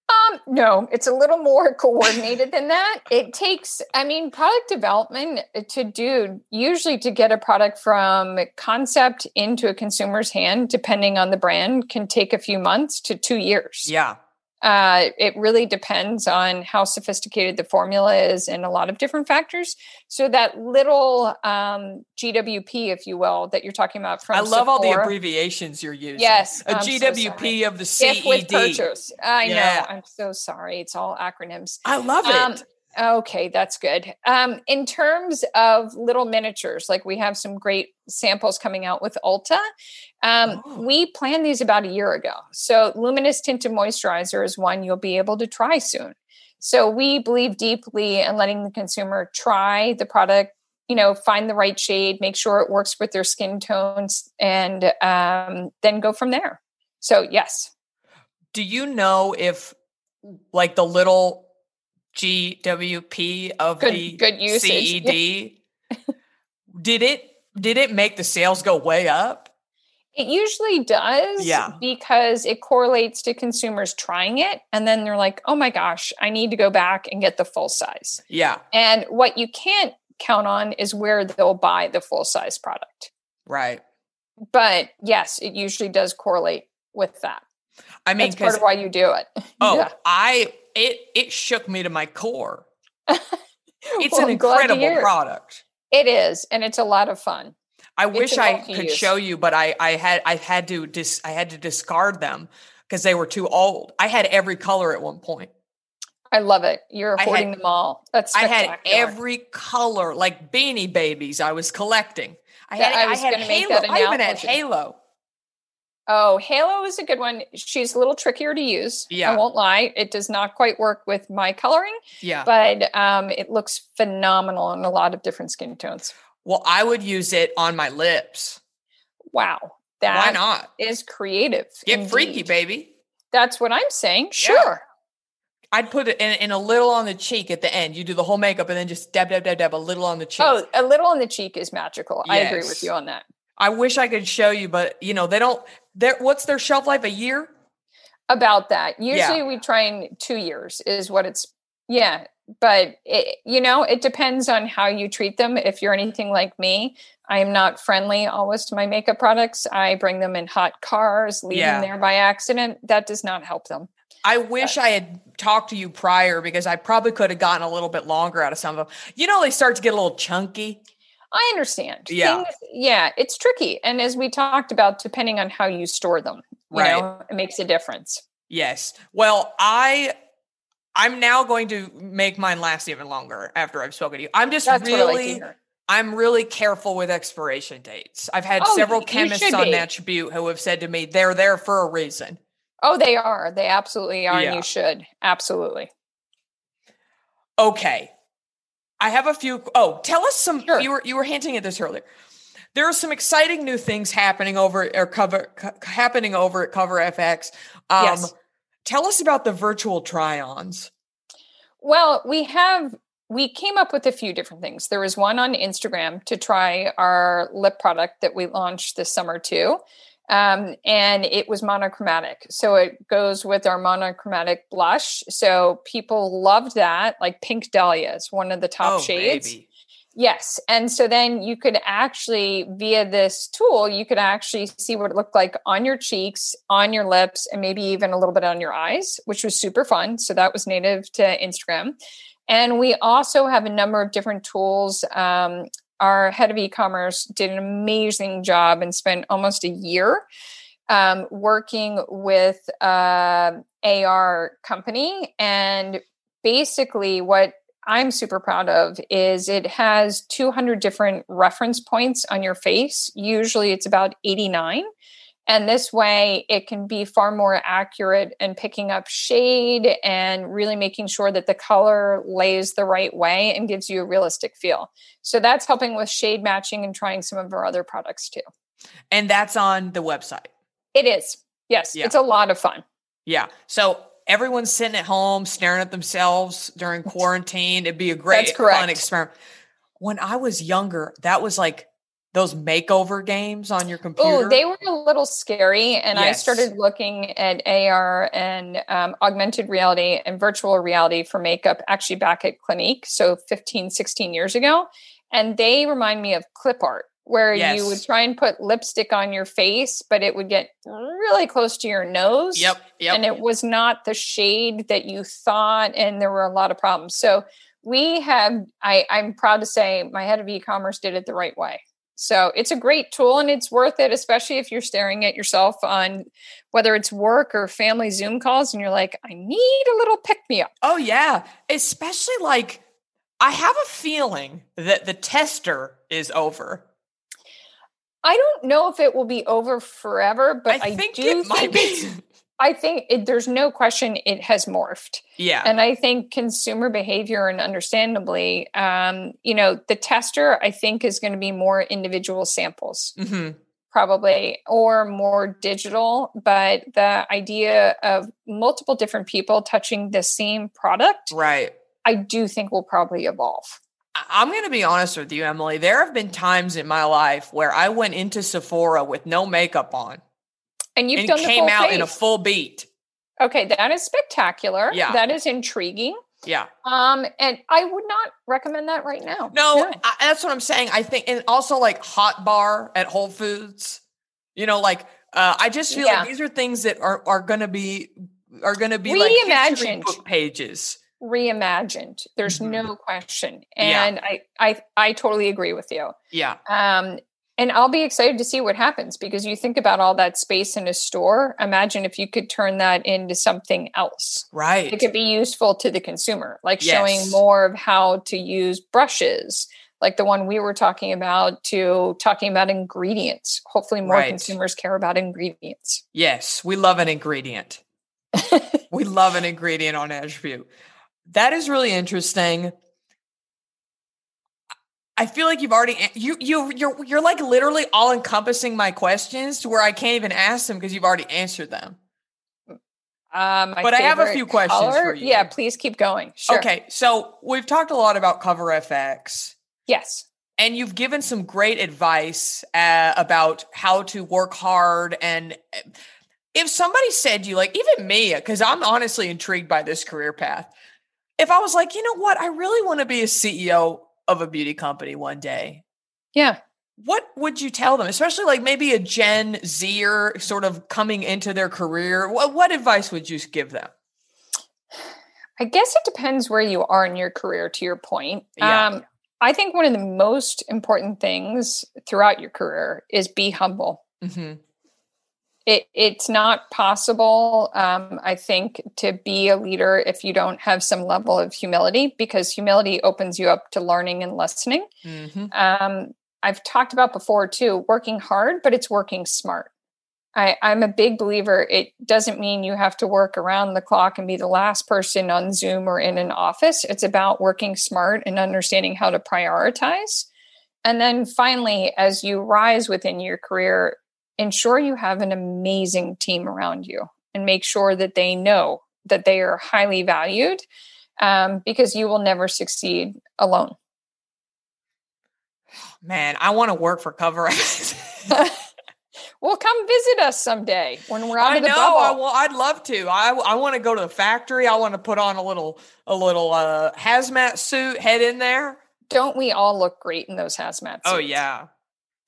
Um, no, it's a little more coordinated than that. It takes, I mean, product development to do usually to get a product from concept into a consumer's hand, depending on the brand, can take a few months to two years. Yeah. Uh, it really depends on how sophisticated the formula is and a lot of different factors. So that little um, GWP, if you will, that you're talking about from I love all the abbreviations you're using. Yes, A I'm GWP sorry. of the Gift with CED. purchase. I Yeah. know. I'm so sorry. It's all acronyms. I love it. Um, okay, that's good. Um, in terms of little miniatures, like we have some great samples coming out with Ulta. Um, Oh. We planned these about a year ago. So, luminous tinted moisturizer is one you'll be able to try soon. So, we believe deeply in letting the consumer try the product. You know, find the right shade, make sure it works with their skin tones, and um, then go from there. So, yes, Do you know if like the little GWP of Good- the good usage. CED did it did it make the sales go way up? It usually does. Yeah. Because it correlates to consumers trying it. And then they're like, oh my gosh, I need to go back and get the full size. Yeah, And what you can't count on is where they'll buy the full size product. right. But yes, it usually does correlate with that. I mean, That's part of why you do it. oh, Yeah. I it it shook me to my core. It's Well, an I'm glad to incredible product. It is, and it's a lot of fun. I It's wish I could show you, but I I had I had to dis I had to discard them because they were too old. I had every color at one point. I love it. You're I had- them all. That's I had every color, like beanie babies. I was collecting. I Yeah, had I I, was had Halo. I even had. Halo. Oh, Halo is a good one. She's a little trickier to use. Yeah. I won't lie. It does not quite work with my coloring, Yeah. but um, it looks phenomenal in a lot of different skin tones. well, I would use it on my lips. Wow. Why not? is creative. Get freaky, baby. That's what I'm saying. Sure. I'd put it in, in a little on the cheek at the end. You do the whole makeup and then just dab, dab, dab, dab a little on the cheek. Oh, a little on the cheek is magical. I agree with you on that. I wish I could show you, but you know they don't. Their what's their shelf life? A year? About that. Usually Yeah. we try in two years is what it's yeah. But it, you know, it depends on how you treat them. If you're anything like me, I am not friendly always to my makeup products. I bring them in hot cars, leave Yeah. them there by accident. That does not help them. I wish I had talked to you prior because I probably could have gotten a little bit longer out of some of them. You know, they start to get a little chunky. I understand. Yeah. Things- yeah, it's tricky. And as we talked about, depending on how you store them, you Right. know, it makes a difference. Yes. Well, I I'm now going to make mine last even longer after I've spoken to you. I'm just That's I like really. I'm really careful with expiration dates. I've had Oh, several chemists on. Natch who have said to me they're there for a reason. Oh, they are. They absolutely are, Yeah. and you should. Absolutely. Okay. I have a few oh, tell us some Sure. you were you were hinting at this earlier. There are some exciting new things happening over or cover c- happening over at Cover FX. Um Yes. tell us about the virtual try-ons. Well, we have we came up with a few different things. There was one on Instagram to try our lip product that we launched this summer too. Um, and it was monochromatic. So it goes with our monochromatic blush. So people loved that, like pink dahlia is one of the top oh, shades. baby. Yes. And so then you could actually, via this tool, you could actually see what it looked like on your cheeks, on your lips, and maybe even a little bit on your eyes, which was super fun. So that was native to Instagram. And we also have a number of different tools. Um, our head of e commerce did an amazing job and spent almost a year um, working with uh, AR company. And basically, what I'm super proud of is it has 200 different reference points on your face. Usually it's about 89. And this way it can be far more accurate in picking up shade and really making sure that the color lays the right way and gives you a realistic feel. So that's helping with shade matching and trying some of our other products too. And that's on the website. It is. Yes, Yeah. it's a lot of fun. Yeah. So everyone's sitting at home staring at themselves during quarantine. It'd be a great fun experiment. When I was younger, that was like those makeover games on your computer. Oh, they were a little scary. And I started looking at AR and um, augmented reality and virtual reality for makeup actually back at Clinique. So 15, 16 years ago. And they remind me of clip art, where you would try and put lipstick on your face, but it would get really close to your nose. Yep. Yep. And it was not the shade that you thought. And there were a lot of problems. So we have, I, I'm proud to say, my head of e commerce did it the right way. So it's a great tool and it's worth it, especially if you're staring at yourself on whether it's work or family Zoom calls and you're like, I need a little pick me up. oh, yeah. Especially like, I have a feeling that the tester is over. I don't know if it will be over forever, but I, I think do it might think be. I think it, there's no question it has morphed. yeah. And I think consumer behavior and understandably, um, you know, the tester I think is going to be more individual samples. hmm probably or more digital but the idea of multiple different people touching the same product Right. i do think will probably evolve I'm going to be honest with you, Emily. There have been times in my life where I went into Sephora with no makeup on and you've and done the came out in a full beat. okay that is spectacular Yeah. that is intriguing Yeah. um and i would not recommend that right now No, I, that's what I'm saying. I think, and also like hot bar at Whole Foods. You know, like uh, I just feel Yeah. like these are things that are are going to be are going to be like Reimagined. book pages. reimagined there's Mhm. no question Yeah. and I, I i totally agree with you Yeah, Um, and I'll be excited to see what happens because you think about all that space in a store. Imagine if you could turn that into something else. right. It could be useful to the consumer, like Yes. showing more of how to use brushes, like the one we were talking about, to talking about ingredients. Hopefully, more Right. consumers care about ingredients. Yes, we love an ingredient. we love an ingredient on attribute. That is really interesting. I feel like you've already you you you're you're like literally all encompassing my questions to where I can't even ask them because you've already answered them. Um, But I have a few questions color- for you. Yeah, please keep going. Sure. Okay, so we've talked a lot about Cover FX, Yes. and you've given some great advice uh, about how to work hard. And uh, if somebody said to you, like even me, because I'm honestly intrigued by this career path, if I was like, you know what, I really want to be a CEO of a beauty company one day, Yeah. what would you tell them? Especially like maybe a Gen Zer sort of coming into their career. What, what advice would you give them? I guess it depends where you are in your career, to your point. Yeah. Um, I think one of the most important things throughout your career is be humble. hmm it, it's not possible, um, I think, to be a leader if you don't have some level of humility, because humility opens you up to learning and listening. Mhm. Um, I've talked about before too, working hard, but it's working smart. I, I'm a big believer. It doesn't mean you have to work around the clock and be the last person on Zoom or in an office. It's about working smart and understanding how to prioritize. And then finally, as you rise within your career, ensure you have an amazing team around you and make sure that they know that they are highly valued um, because you will never succeed alone. Man, I want to work for Cover well, come visit us someday when we're out I of the know. bubble. I, well, I'd love to. I I want to go to the factory. I want to put on a little a little uh, hazmat suit, head in there. Don't we all look great in those hazmat suits? Oh yeah,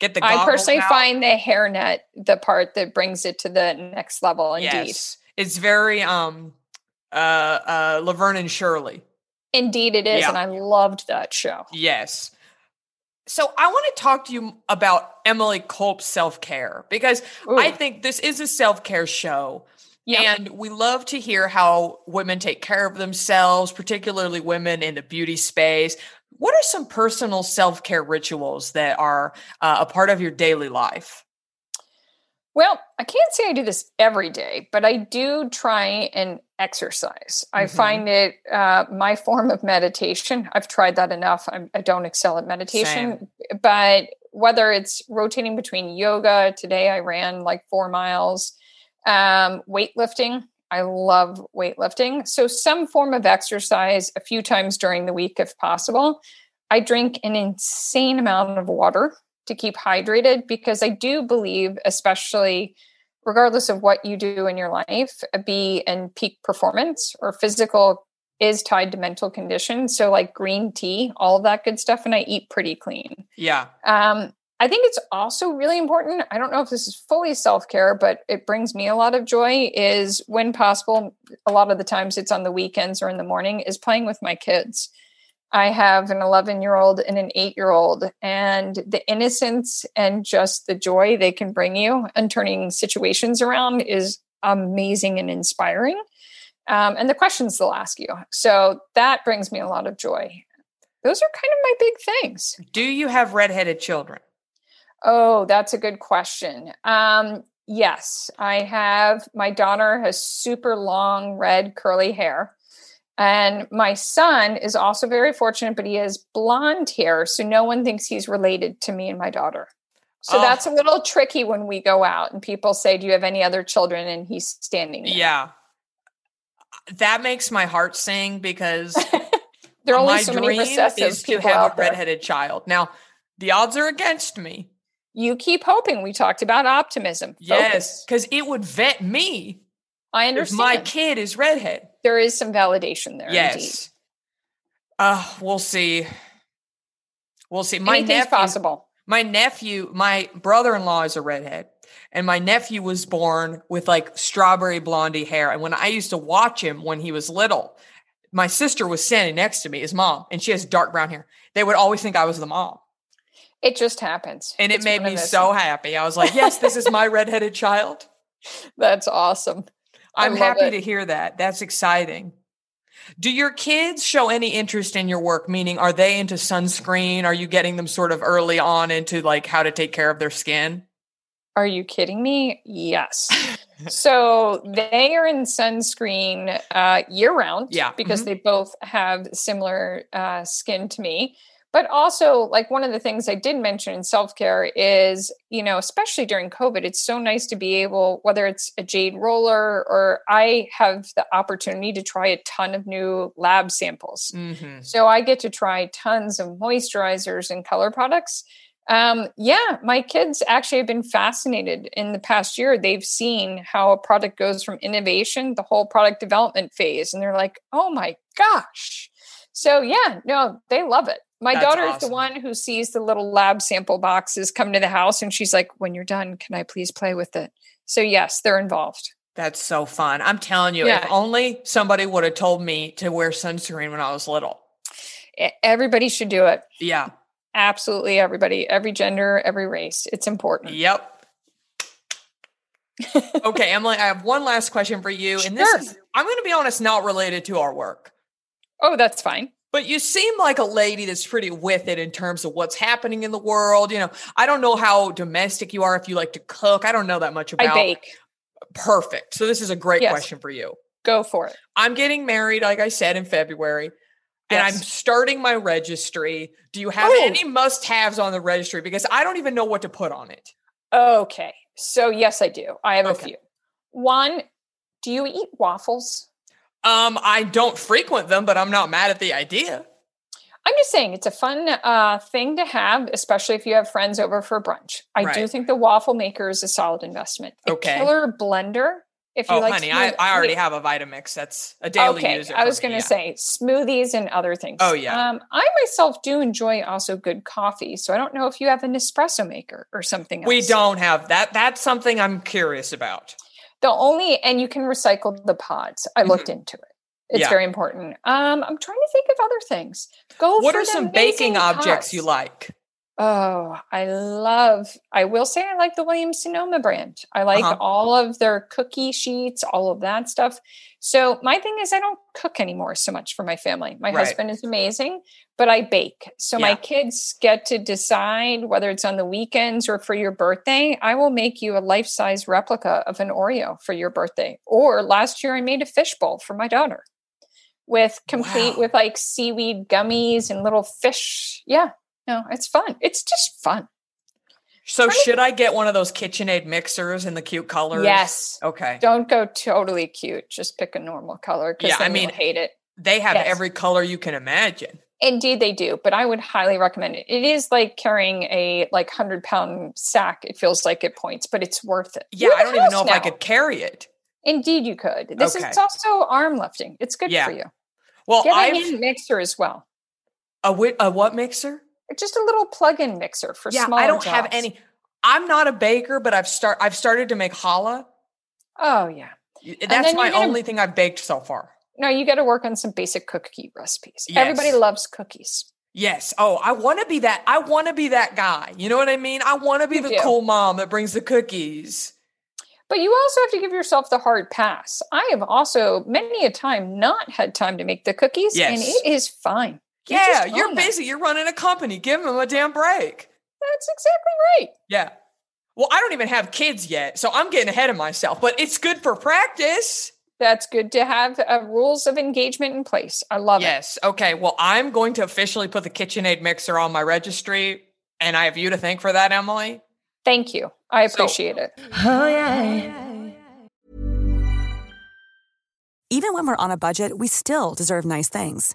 get the. I personally out. find the hairnet the part that brings it to the next level. Indeed, yes, it's very um uh uh Laverne and Shirley. indeed, it is, Yeah. and I loved that show. Yes. So I want to talk to you about Emily Culp's self care because I think this is a self care show. Yep. And we love to hear how women take care of themselves, particularly women in the beauty space. What are some personal self care rituals that are uh, a part of your daily life? Well, I can't say I do this every day, but I do try and exercise. I Mhm. find it uh, my form of meditation. I've tried that enough. I'm, I don't excel at meditation, but whether it's rotating between yoga, today I ran like four miles, um, weightlifting. I love weightlifting. So, some form of exercise a few times during the week, if possible. I drink an insane amount of water to keep hydrated because I do believe, especially regardless of what you do in your life, be in peak performance or physical is tied to mental condition. So, like green tea, all of that good stuff, and I eat pretty clean. Yeah. Um, I think it's also really important. I don't know if this is fully self care, but it brings me a lot of joy. Is when possible, a lot of the times it's on the weekends or in the morning, is playing with my kids. I have an 11 year old and an eight year old, and the innocence and just the joy they can bring you and turning situations around is amazing and inspiring. Um, and the questions they'll ask you. So that brings me a lot of joy. Those are kind of my big things. Do you have redheaded children? Oh, that's a good question. Um, yes, I have. My daughter has super long red curly hair. And my son is also very fortunate, but he has blonde hair. So no one thinks he's related to me and my daughter. So Oh. that's a little tricky when we go out and people say, Do you have any other children? And he's standing there. Yeah. That makes my heart sing because There are only so many recessive is to have a there. redheaded child. Now, the odds are against me. You keep hoping. We talked about optimism. Yes, because it would vet me I understand. my kid is redhead. there is some validation there. Indeed. Yes. Uh, we'll see. We'll see. My Anything's nephew, possible. my nephew, my brother-in-law is a redhead. And my nephew was born with like strawberry blondie hair. And when I used to watch him when he was little, my sister was standing next to me, his mom, and she has dark brown hair. They would always think I was the mom. It just happens. And it It's made me so happy. I was like, yes, this is my redheaded child. That's awesome. I'm happy it. to hear that. That's exciting. Do your kids show any interest in your work? Meaning, are they into sunscreen? Are you getting them sort of early on into like how to take care of their skin? Are you kidding me? Yes. so they are in sunscreen uh, year round. Yeah. Because Mhm. they both have similar uh, skin to me. But also, like one of the things I did mention in self care is, you know, especially during COVID, it's so nice to be able, whether it's a jade roller or I have the opportunity to try a ton of new lab samples. Mm-hmm. So I get to try tons of moisturizers and color products. Um, yeah, my kids actually have been fascinated in the past year. They've seen how a product goes from innovation, the whole product development phase, and they're like, oh my gosh. So yeah, no, they love it. My That's daughter is awesome. the one who sees the little lab sample boxes come to the house and she's like, when you're done, can I please play with it? So yes, they're involved. That's so fun. I'm telling you, Yeah. if only somebody would have told me to wear sunscreen when I was little. Everybody should do it. Yeah. Absolutely everybody, every gender, every race. It's important. Yep. Okay, Emily, I have one last question for you. And this is, I'm going to be honest, not related to our work. Oh, that's fine. But you seem like a lady that's pretty with it in terms of what's happening in the world. You know, I don't know how domestic you are, if you like to cook. I don't know that much about I bake. Perfect. So this is a great Yes. question for you. Go for it. I'm getting married, like I said, in February. And I'm starting my registry. Do you have Oh. any must haves on the registry? Because I don't even know what to put on it. Okay. So, yes, I do. I have a few. One, do you eat waffles? Um, I don't frequent them, but I'm not mad at the idea. I'm just saying it's a fun uh, thing to have, especially if you have friends over for brunch. I do think the waffle maker is a solid investment. A Okay. killer blender. If you Oh, like honey, I, smooth- I already have a Vitamix. That's a daily okay, user. I was going to yeah. say smoothies and other things. Oh, yeah. Um, I myself do enjoy also good coffee, so I don't know if you have an espresso maker or something else. we don't have that. That's something I'm curious about. The only and you can recycle the pods. I looked into it. It's Mm-hmm. Yeah. very important. Um, I'm trying to think of other things. Go. What are some baking objects you like? Oh, I love. I will say I like the Williams Sonoma brand. I like Uh-huh. all of their cookie sheets, all of that stuff. So my thing is, I don't cook anymore so much for my family. My Right. husband is amazing, but I bake. So my kids get to decide whether it's on the weekends or for your birthday. I will make you a life size replica of an Oreo for your birthday. Or last year, I made a fishbowl for my daughter with complete Wow. with like seaweed gummies and little fish. Yeah, no, it's fun. It's just fun. So to should I get one of those KitchenAid mixers in the cute colors? Yes. Okay. Don't go totally cute. Just pick a normal color Yeah, I mean- hate it. They have Yes. every color you can imagine. Indeed, they do. But I would highly recommend it. It is like carrying a like hundred pound sack. It feels like it points, but it's worth it. Yeah, I don't even know house if I could carry it. Indeed, you could. This is Okay. it's also arm lifting. It's good Yeah. for you. Well, Get a hand mixer as well. a, wi- a what mixer? Just a little plug-in mixer for yeah, smaller I don't have any. I'm not a baker, but I've start I've started to make challah. Oh yeah. That's my gonna- only thing I've baked so far. No, you got to work on some basic cookie recipes. Everybody loves cookies. Yes. Oh, I want to be that. I want to be that guy. You know what I mean? I want to be You the do. cool mom that brings the cookies. But you also have to give yourself the hard pass. I have also many a time not had time to make the cookies, and it is fine. You yeah, just you're own that. busy. You're running a company. Give them a damn break. That's exactly right. Yeah. Well, I don't even have kids yet, so I'm getting ahead of myself, but it's good for practice. That's good to have uh, rules of engagement in place. I love it. Yes. Okay. Well, I'm going to officially put the KitchenAid mixer on my registry, and I have you to thank for that, Emily. Thank you. I So- appreciate it. Even when we're on a budget, we still deserve nice things.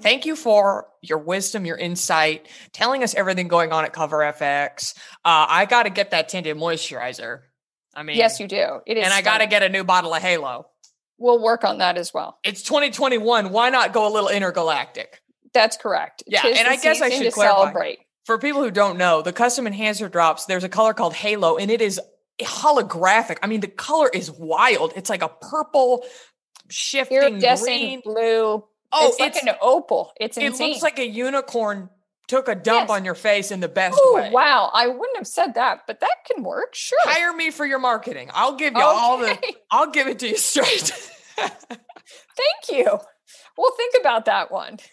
Thank you for your wisdom, your insight, telling us everything going on at Cover FX. Uh, I got to get that tinted moisturizer. I mean, Yes, you do. It is. and I got to get a new bottle of Halo. We'll work on that as well. It's 2021. Why not go a little intergalactic? That's correct. Yeah, Tis and I guess I should clarify. celebrate. For people who don't know, the custom enhancer drops, there's a color called Halo, and it is holographic. I mean, the color is wild. It's like a purple shifting Iridescent green. blue. Oh, it's like an opal. It's It looks like a unicorn took a dump Yes. on your face in the best Oh way. wow! I wouldn't have said that, but that can work. Sure. Hire me for your marketing. I'll give you all the. I'll give it to you straight. Thank you. We'll think about that one.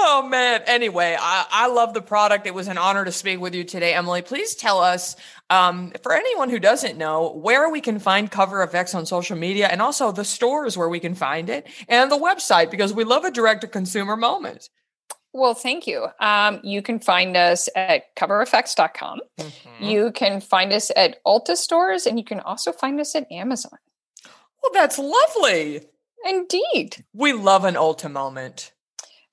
oh man. Anyway, I, I love the product. It was an honor to speak with you today, Emily. Please tell us, um, for anyone who doesn't know, where we can find Cover FX on social media, and also the stores where we can find it, and the website because we love a direct to consumer moment. Well, thank you. Um, you can find us at coverfx.com. Mm-hmm. You can find us at Ulta stores, and you can also find us at Amazon. Well, that's lovely. Indeed. We love an Ulta moment.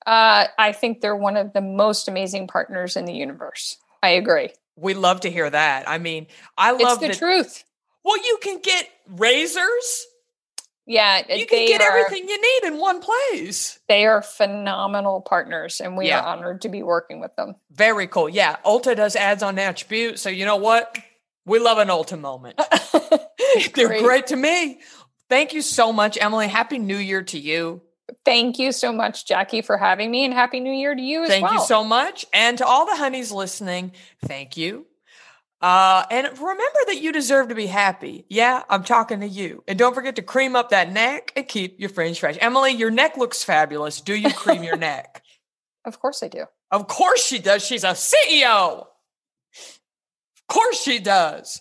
Uh, I think they're one of the most amazing partners in the universe. I agree. We love to hear that. I mean, I It's love the that- truth. Well, you can get razors. Yeah, You can get are, everything you need in one place. They are phenomenal partners, and we Yeah. are honored to be working with them. Very cool. Yeah, Ulta does ads on Natch Beaut, so you know what? We love an Ulta moment. They're Great. great to me. Thank you so much, Emily. Happy New Year to you. Thank you so much, Jackie, for having me, and happy New Year to you as Thank well. Thank you so much. And to all the honeys listening, thank you. Uh, and remember that you deserve to be happy. Yeah, I'm talking to you. And don't forget to cream up that neck and keep your fringe fresh. Emily, your neck looks fabulous. Do you cream your neck? Of course, I do. Of course she does. She's a CEO. Of course she does.